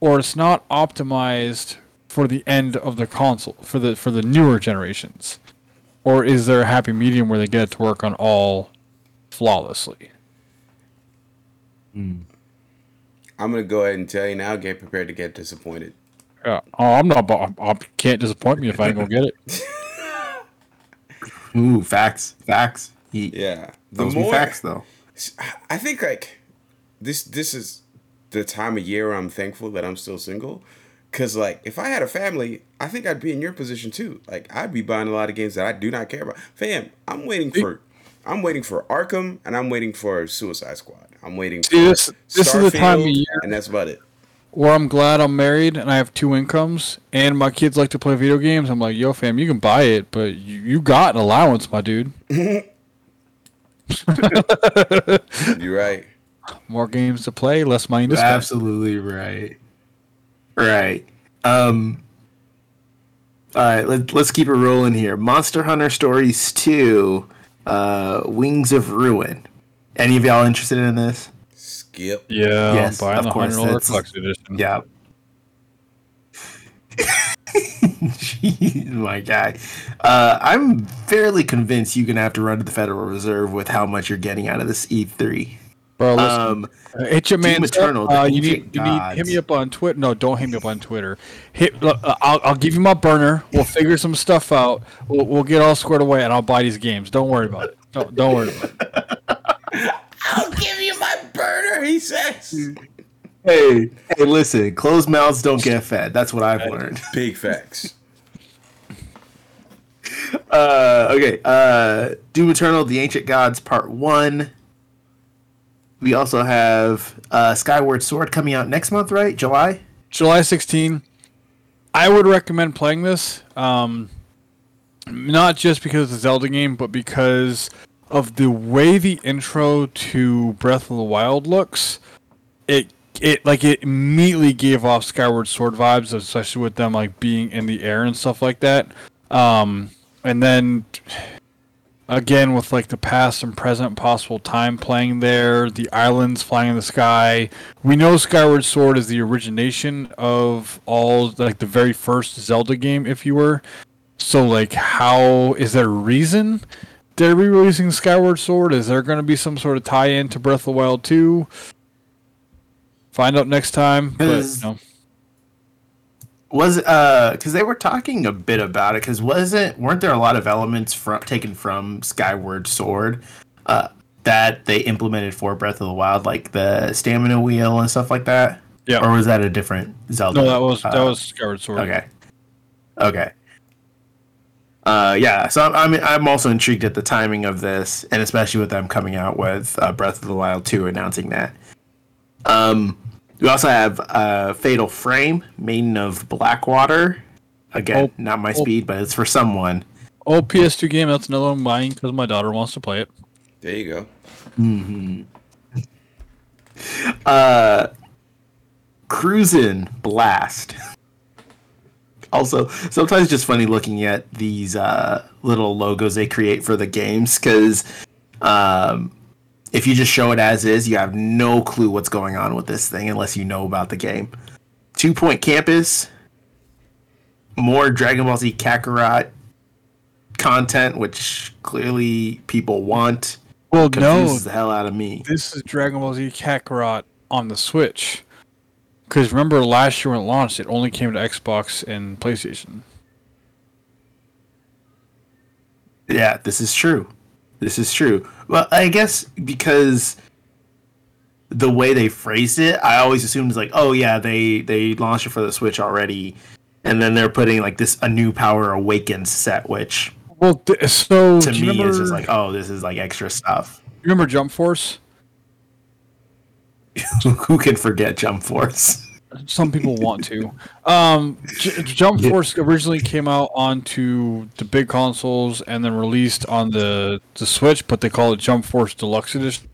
or it's not optimized for the end of the console for the for the newer generations, or is there a happy medium where they get it to work on all flawlessly? Hmm. I'm going to go ahead and tell you now get prepared to get disappointed. Yeah. Oh, I'm not. I, I can't disappoint me if I ain't gonna get it. Ooh, facts. Facts. He, Yeah. The Those be more, facts, though. I think like this this is the time of year I'm thankful that I'm still single. Cause like if I had a family, I think I'd be in your position too. Like I'd be buying a lot of games that I do not care about. Fam, I'm waiting for I'm waiting for Arkham and I'm waiting for Suicide Squad. I'm waiting for this this is the time of year and that's about it. where I'm glad I'm married and I have two incomes, and my kids like to play video games. I'm like, yo, fam, you can buy it, but you, you got an allowance, my dude. You're right. More games to play, less money to spend. Absolutely right. Right. Um. All right. Let, let's keep it rolling here. Monster Hunter Stories Two, uh, Wings of Ruin. Any of y'all interested in this? Skip. Yeah, Yes, I'm buying of the course, that's- collection edition. Yeah. Jeez, my guy. Uh, I'm fairly convinced you're gonna have to run to the Federal Reserve with how much you're getting out of this E3. Bro, listen, Um, uh, hit your man. Eternal, Uh, you need you need hit me up on Twitter. No, don't hit me up on Twitter. Hit. Uh, I'll I'll give you my burner. We'll figure some stuff out. We'll, we'll get all squared away, and I'll buy these games. Don't worry about it. Don't don't worry about it. I'll give you my burner, he says. Hey, hey, listen. Closed mouths don't get fed. That's what I've learned. Big facts. Uh, okay. Uh, Doom Eternal: The Ancient Gods Part One. We also have uh, Skyward Sword coming out next month, right? July. July 16. I would recommend playing this. Um, not just because it's a Zelda game, but because of the way the intro to Breath of the Wild looks. It it like it immediately gave off Skyward Sword vibes, especially with them like being in the air and stuff like that. Um, and then again with like the past and present possible time playing there, the islands flying in the sky. We know Skyward Sword is the origination of all like the very first Zelda game, if you were. So like, how is there a reason they're re-releasing Skyward Sword? Is there going to be some sort of tie-in to Breath of the Wild 2? Find out next time. But, you 'Cause- know, Was uh because they were talking a bit about it because wasn't weren't there a lot of elements from taken from Skyward Sword uh that they implemented for Breath of the Wild like the stamina wheel and stuff like that yeah. or was that a different Zelda? no, that was that uh, was Skyward Sword. okay okay uh yeah so I'm, I'm I'm also intrigued at the timing of this and especially with them coming out with uh, Breath of the Wild 2 announcing that um we also have uh, Fatal Frame, Maiden of Blackwater. Again, Oh, not my oh. speed, but it's for someone. Oh, PS2 game. That's another one mine because my daughter wants to play it. There you go. Uh, Cruisin' Blast. Also, sometimes just funny looking at these uh, little logos they create for the games because um, if you just show it as is, you have no clue what's going on with this thing unless you know about the game. Two Point Campus, more Dragon Ball Z Kakarot content, which clearly people want. Well, no, the hell out of me. this is Dragon Ball Z Kakarot on the Switch. Because remember, last year when it launched, it only came to Xbox and PlayStation. Yeah, this is true. This is true. Well, I guess because the way they phrased it, I always assumed it's like, oh yeah, they they launched it for the Switch already, and then they're putting like this a new Power Awakens set, which Well, th- so to me remember, is just like, oh, this is like extra stuff. you remember Jump Force? Who can forget Jump Force? Some people want to. Um, J- Jump Force originally came out onto the big consoles and then released on the the Switch, but they call it Jump Force Deluxe Edition.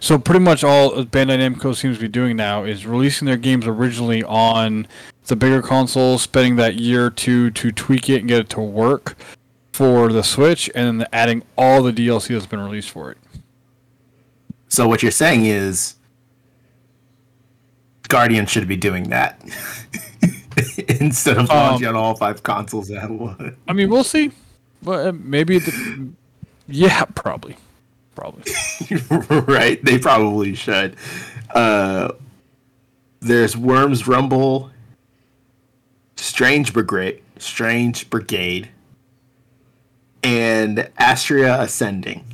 So pretty much all Bandai Namco seems to be doing now is releasing their games originally on the bigger consoles, spending that year or two to tweak it and get it to work for the Switch, and then adding all the DLC that's been released for it. So what you're saying is, Guardian should be doing that instead of Um, launching on all five consoles at once. I mean, we'll see, but uh, maybe the, yeah, probably, probably. right? They probably should. Uh, there's Worms Rumble, Strange Brigade, Strange Brigade, and Astria Ascending.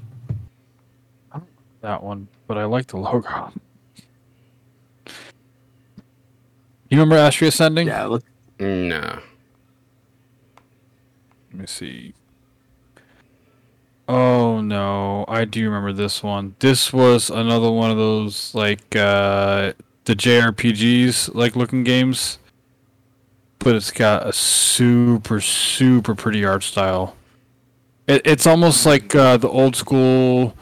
that one, but I like the logo. You remember Astria Ascending? Yeah, look, Nah. Let me see. Oh no, I do remember this one. This was another one of those like uh the JRPGs like looking games. But it's got a super super pretty art style. It, it's almost like uh, the old school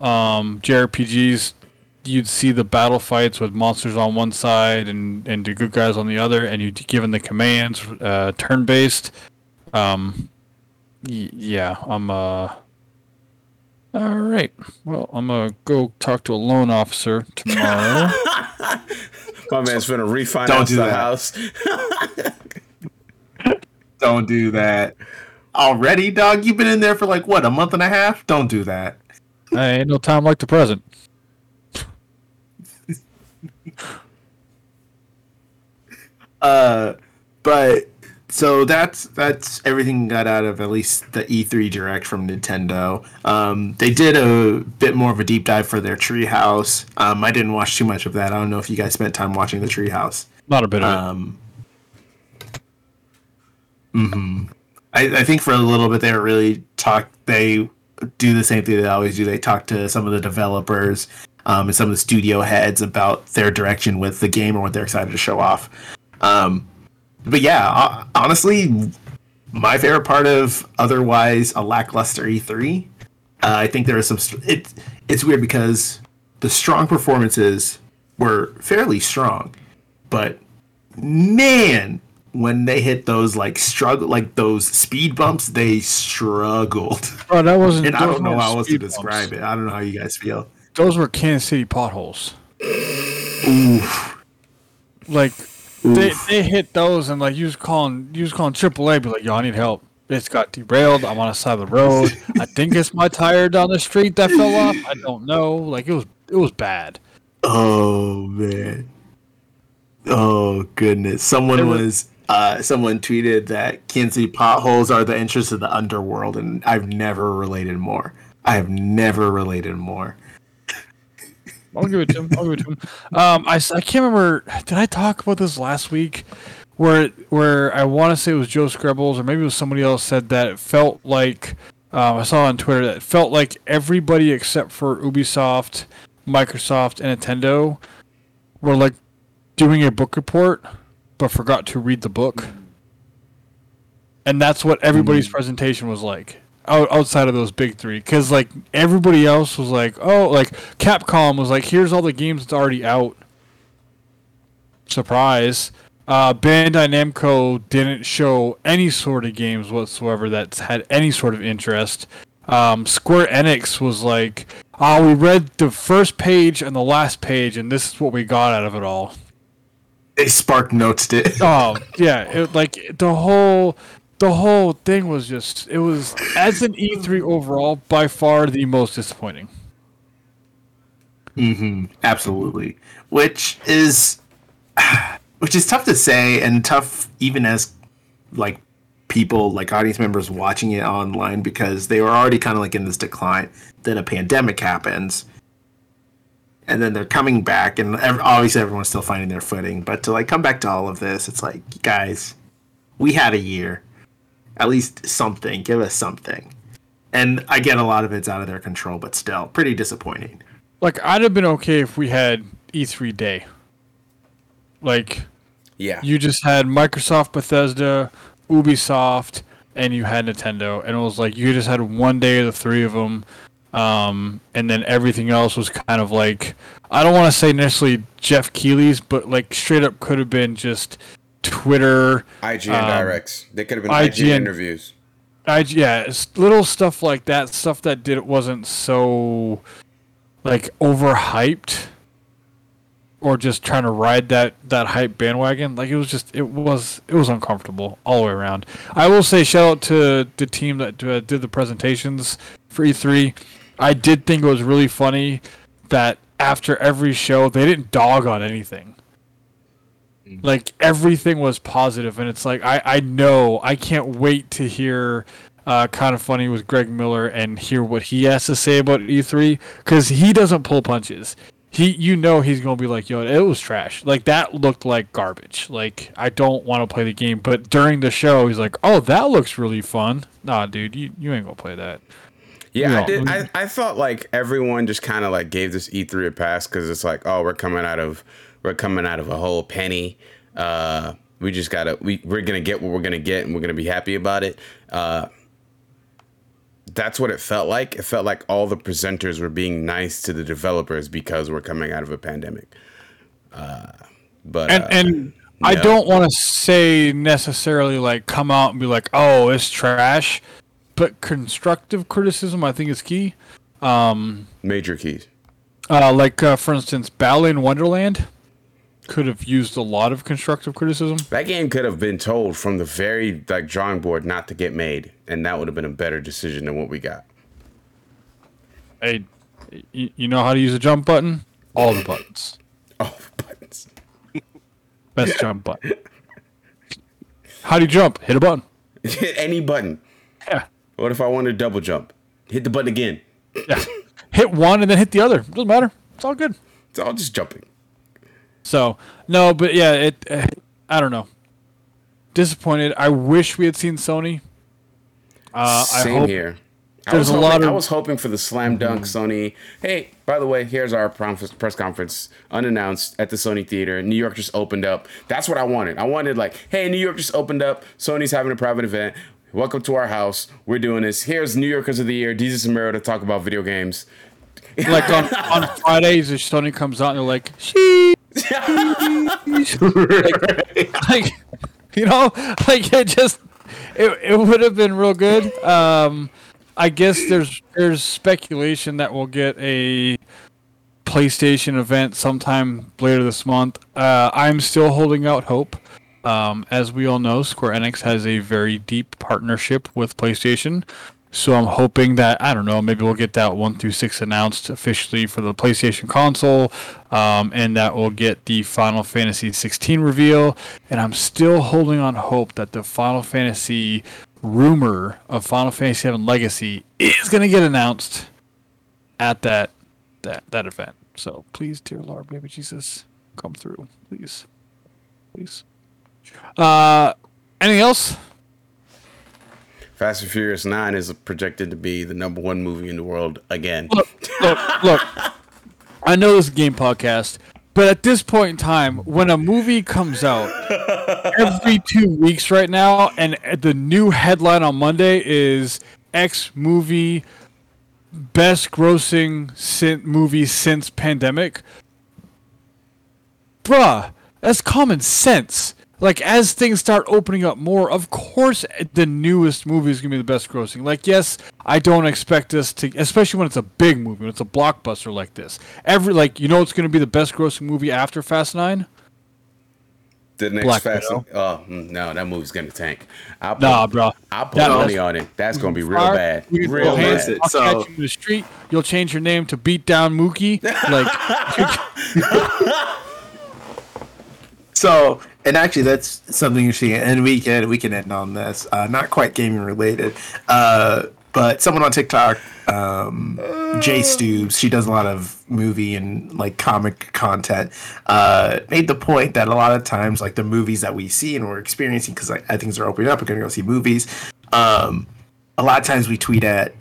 um JRPGs you'd see the battle fights with monsters on one side and and the good guys on the other and you'd given the commands uh turn based um y- yeah i'm uh all right well i'm gonna go talk to a loan officer tomorrow My man's gonna refinance Don't do the that. house. don't do that. Already, dog? You've been in there for like what a month and a half? Don't do that. hey, ain't no time like the present Uh, but so that's that's everything got out of at least the E3 direct from Nintendo. Um, they did a bit more of a deep dive for their Treehouse. Um, I didn't watch too much of that. I don't know if you guys spent time watching the Treehouse. not a bit of it Um, hmm I, I think for a little bit they were really talk. They do the same thing they always do. They talk to some of the developers um, and some of the studio heads about their direction with the game or what they're excited to show off. Um, but yeah, honestly, my favorite part of otherwise a lackluster E3. Uh, I think there is some. It, it's weird because the strong performances were fairly strong, but man, when they hit those like struggle, like those speed bumps, they struggled. Bro, that wasn't And I don't know how else to describe bumps. it. I don't know how you guys feel. those were kansas city potholes Oof. like they, they hit those and like you was calling you was calling AAA, be like, yo, I need help. It's got derailed. I'm on the side of the road. I think it's my tire down the street that fell off. I don't know. Like it was it was bad. Oh man. Oh goodness! Someone was- was uh, someone tweeted that City potholes are the entrance of the underworld, and I've never related more. I have never related more. I'll give it to him. I'll give it to him. Um, I, I can't remember. Did I talk about this last week? Where where I want to say it was Joe Screbbles or maybe it was somebody else said that it felt like um, I saw on Twitter that it felt like everybody except for Ubisoft, Microsoft, and Nintendo were like doing a book report but forgot to read the book. And that's what everybody's presentation was like outside of those big three because like everybody else was like oh like capcom was like here's all the games that's already out. Surprise. Uh, bandai namco didn't show any sort of games whatsoever that's had any sort of interest. Um, square enix was like oh we read the first page and the last page and this is what we got out of it all. They spark notes it. oh yeah it, like the whole the whole thing was just it was as an e3 overall by far the most disappointing Mhm, Absolutely. Which is which is tough to say and tough even as like people like audience members watching it online because they were already kind of like in this decline. Then a pandemic happens. And then they're coming back and obviously everyone's still finding their footing, but to like come back to all of this, it's like guys, we had a year. At least something, give us something. And I get a lot of it's out of their control, but still pretty disappointing. like i'd have been okay if we had e3 day like Yeah. you just had microsoft bethesda ubisoft and you had nintendo and it was like you just had one day of the three of them um, and then everything else was kind of like i don't want to say necessarily Geoff Keighley's but like straight up could have been just twitter IGN um, directs. They could have been IGN, IGN interviews. I yeah, little stuff like that, stuff that did wasn't so like overhyped or just trying to ride that that hype bandwagon. Like it was just it was it was uncomfortable all the way around. I will say shout out to the team that uh, did the presentations for E3. I did think it was really funny that after every show they didn't dog on anything like everything was positive and it's like i i know i can't wait to hear uh, Kinda Funny with greg miller and hear what he has to say about e3 because he doesn't pull punches. He you know he's gonna be like yo it was trash. Like that looked like garbage. Like i don't want to play the game but during the show he's like oh that looks really fun. Nah dude you, you ain't gonna play that. Yeah, Yeah. I did. I, I thought like everyone just kind of like gave this E3 a pass because it's like, oh, we're coming out of we're coming out of a whole penny. Uh, we just gotta we we're gonna get what we're gonna get and we're gonna be happy about it. Uh, that's what it felt like. It felt like all the presenters were being nice to the developers because we're coming out of a pandemic. Uh, but and uh, and I don't want to say necessarily like come out and be like, "Oh, it's trash," but constructive criticism I think is key. major keys. Uh, like uh, for instance, Balan Wonderworld could have used a lot of constructive criticism. That game could have been told from the very like drawing board not to get made, and that would have been a better decision than what we got. Hey, you know how to use a jump button? All the buttons. Oh, buttons. Best jump button. How do you jump? Hit a button. Hit any button. Yeah. What if I want to double jump? Hit the button again. Yeah. hit one and then hit the other. Doesn't matter. It's all good. It's all just jumping. So no, but yeah, it. Uh, I don't know. Disappointed. I wish we had seen Sony. Uh, I Same here. I there's was, a hoping, lot of- Mm-hmm. was hoping for the slam dunk Sony. Hey, by the way, here's our press conference unannounced at the Sony Theater. New York just opened up. That's what I wanted. I wanted like, hey, New York just opened up. Sony's having a private event. Welcome to our house. We're doing this. Here's New Yorkers of the Year, Desus and Mero to talk about video games. like on on Fridays, if Sony comes out and they're like, "Sheesh." Like, like, you know, like it just it, it would have been real good. Um, I guess there's there's speculation that we'll get a PlayStation event sometime later this month. Uh, I'm still holding out hope. Um, as we all know, Square Enix has a very deep partnership with PlayStation. So I'm hoping that I don't know, maybe we'll get that one through six announced officially for the PlayStation console, um, and that we'll get the Final Fantasy 16 reveal. And I'm still holding on hope that the Final Fantasy rumor of Final Fantasy 7 Legacy is going to get announced at that that that event. So please, dear Lord, baby Jesus, come through, please, please. Uh, anything else? Fast and Furious Nine is projected to be the number one movie in the world again. Look, look, look. I know this is a game podcast, but at this point in time, when a movie comes out every two weeks right now, and the new headline on Monday is X movie best grossing sin- movie since pandemic, bruh, that's common sense like as things start opening up more, of course the newest movie is gonna be the best grossing. Like yes, I don't expect this to, especially when it's a big movie, when it's a blockbuster like this. Every like you know it's gonna be the best grossing movie after Fast Nine. The next Black Fast. Widow. Oh mm, no, that movie's gonna tank. I'll put, Nah, bro. I'll put That- money on it. That's gonna be real Fire, bad. you can Real throw hands, bad. it. I'll catch you in the street. You'll change your name to Beat Down Mookie. Like So, and actually, that's something you see, and we can we can end on this. Uh, not quite gaming related, uh, but someone on TikTok, um, Jay Stubes, she does a lot of movie and like comic content. Uh, made the point that a lot of times, like the movies that we see and we're experiencing, because like, things are opening up, we're gonna go see movies. Um, a lot of times we tweet at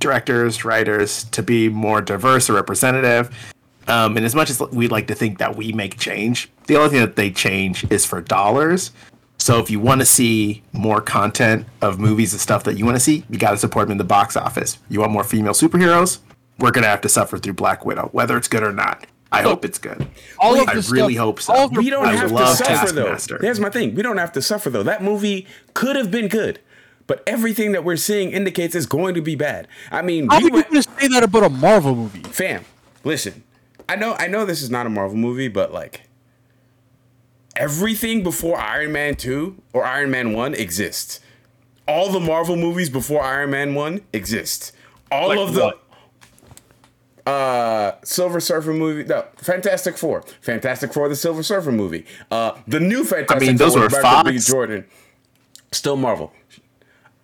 directors, writers to be more diverse or representative. Um, and as much as we'd like to think that we make change, the only thing that they change is for dollars. So if you want to see more content of movies and stuff that you want to see, you got to support them in the box office. You want more female superheroes? We're gonna have to suffer through Black Widow, whether it's good or not. I hope it's good. all of I really stuff- hope so. all of the- We don't I have to love suffer though. Taskmaster. Here's my thing. We don't have to suffer though. That movie could have been good, but everything that we're seeing indicates it's going to be bad. I mean, How we are you gonna say that about a Marvel movie? fam. Listen, I know, I know this is not a Marvel movie, but like everything before Iron Man two or Iron Man one exists. All the Marvel movies before Iron Man one exist. All Like of the. what? Uh, Silver Surfer movie. No, Fantastic Four. Fantastic Four, the Silver Surfer movie. Uh, the new Fantastic mean, those Four were B. Jordan. Still Marvel.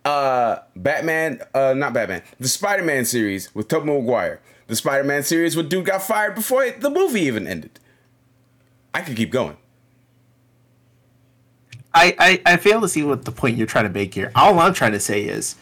Uh, Batman. Uh, not Batman. The Spider-Man series with Tobey Maguire. The Spider-Man series with dude got fired before the movie even ended. I could keep going. I, I, I fail to see what the point you're trying to make here. All I'm trying to say is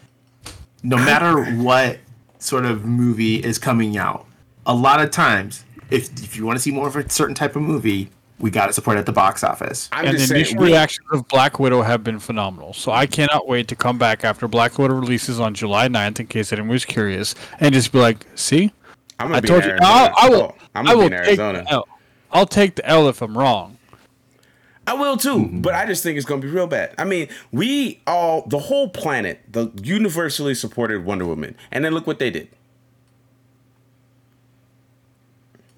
no matter what sort of movie is coming out, a lot of times, if, if you want to see more of a certain type of movie, we got to support it at the box office. I'm and the saying. initial we- reactions of Black Widow have been phenomenal. So I cannot wait to come back after Black Widow releases on July 9th, in case anyone was curious, and just be like, see? I'm gonna I be told in you. Arizona. I, I will. Oh, I'm gonna will be in Arizona. the L. I'll take the L if I'm wrong. I will too, but I just think it's going to be real bad. I mean, we all, the whole planet, the universally supported Wonder Woman, and then look what they did.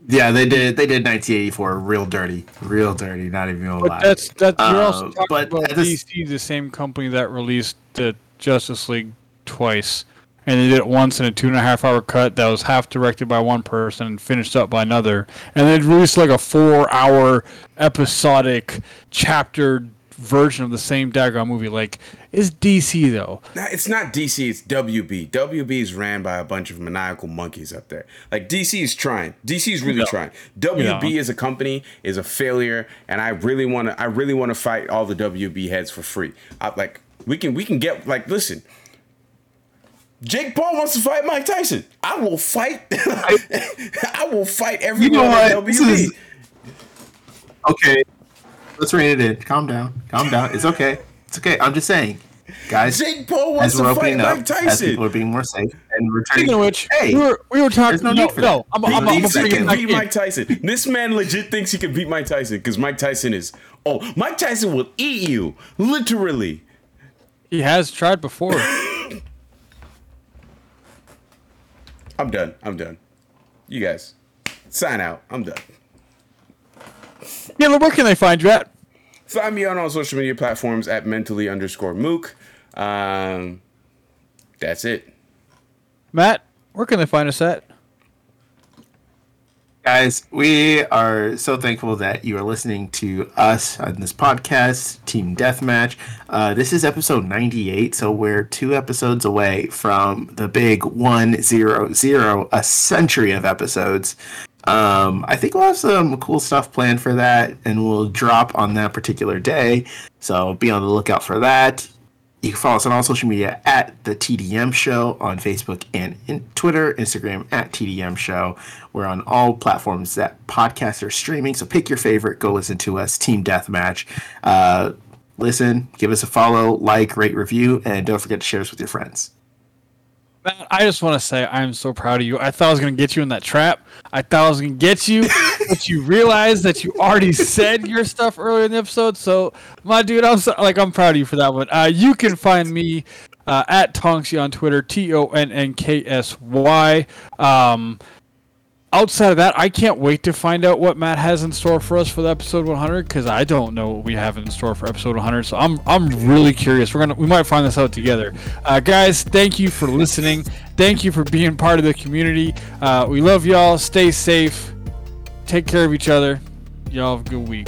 Yeah, they did. They did 1984 real dirty, real dirty. Not even gonna But lie. that's that. You're also Uh, talking but about this- DC, the same company that released the Justice League twice, and they did it once in a two and a half hour cut that was half directed by one person and finished up by another, and they released like a four hour episodic chapter version of the same daggone movie. Like, it's DC though. Nah, it's not DC, it's WB. WB is ran by a bunch of maniacal monkeys up there. Like DC is trying. DC is really Yeah. trying. WB Yeah. as a company is a failure, and I really want to. I really want to fight all the WB heads for free. I, like we can, we can get like listen. Jake Paul wants to fight Mike Tyson. I will fight. I will fight everyone know at what? WB. This is- okay, let's rein it in. Calm down. Calm down. It's okay. It's okay. I'm just saying, guys. Jake Paul wants as we're to fight opening up, Mike as people are being more safe and returning. Speaking of which, hey, we were we were talking. there's no no, no. I'm, He I'm, I'm, I'm thinks he can beat in. Mike Tyson. This man legit thinks he can beat Mike Tyson because Mike Tyson is. Oh, Mike Tyson will eat you, literally. He has tried before. I'm done. I'm done. You guys, sign out. I'm done. yeah, where can they find you at? Find me on all social media platforms at mentally underscore mook. Um, that's it. Matt, where can they find us at? Guys, we are so thankful that you are listening to us on this podcast, Team Deathmatch. Uh, this is episode 98, so we're two episodes away from the big 100, a century of episodes. Um, I think we'll have some cool stuff planned for that, and we'll drop on that particular day. So be on the lookout for that. You can follow us on all social media at the TDM Show on Facebook and in Twitter, Instagram at TDM Show. We're on all platforms that podcasts are streaming. So pick your favorite, go listen to us, Team Deathmatch. Uh, listen, give us a follow, like, rate, review, and don't forget to share us with your friends. Matt, I just want to say I'm so proud of you. I thought I was going to get you in that trap. I thought I was going to get you, but you realized that you already said your stuff earlier in the episode. So, my dude, I'm so, like I'm proud of you for that one. Uh, you can find me uh, at Tonksy on Twitter, T O N N K S Y. Um, outside of that, I can't wait to find out what Matt has in store for us for episode 100 because I don't know what we have in store for episode 100. So I'm I'm really curious. We're gonna we might find this out together, uh, guys. Thank you for listening. Thank you for being part of the community. Uh, we love y'all. Stay safe. Take care of each other. Y'all have a good week.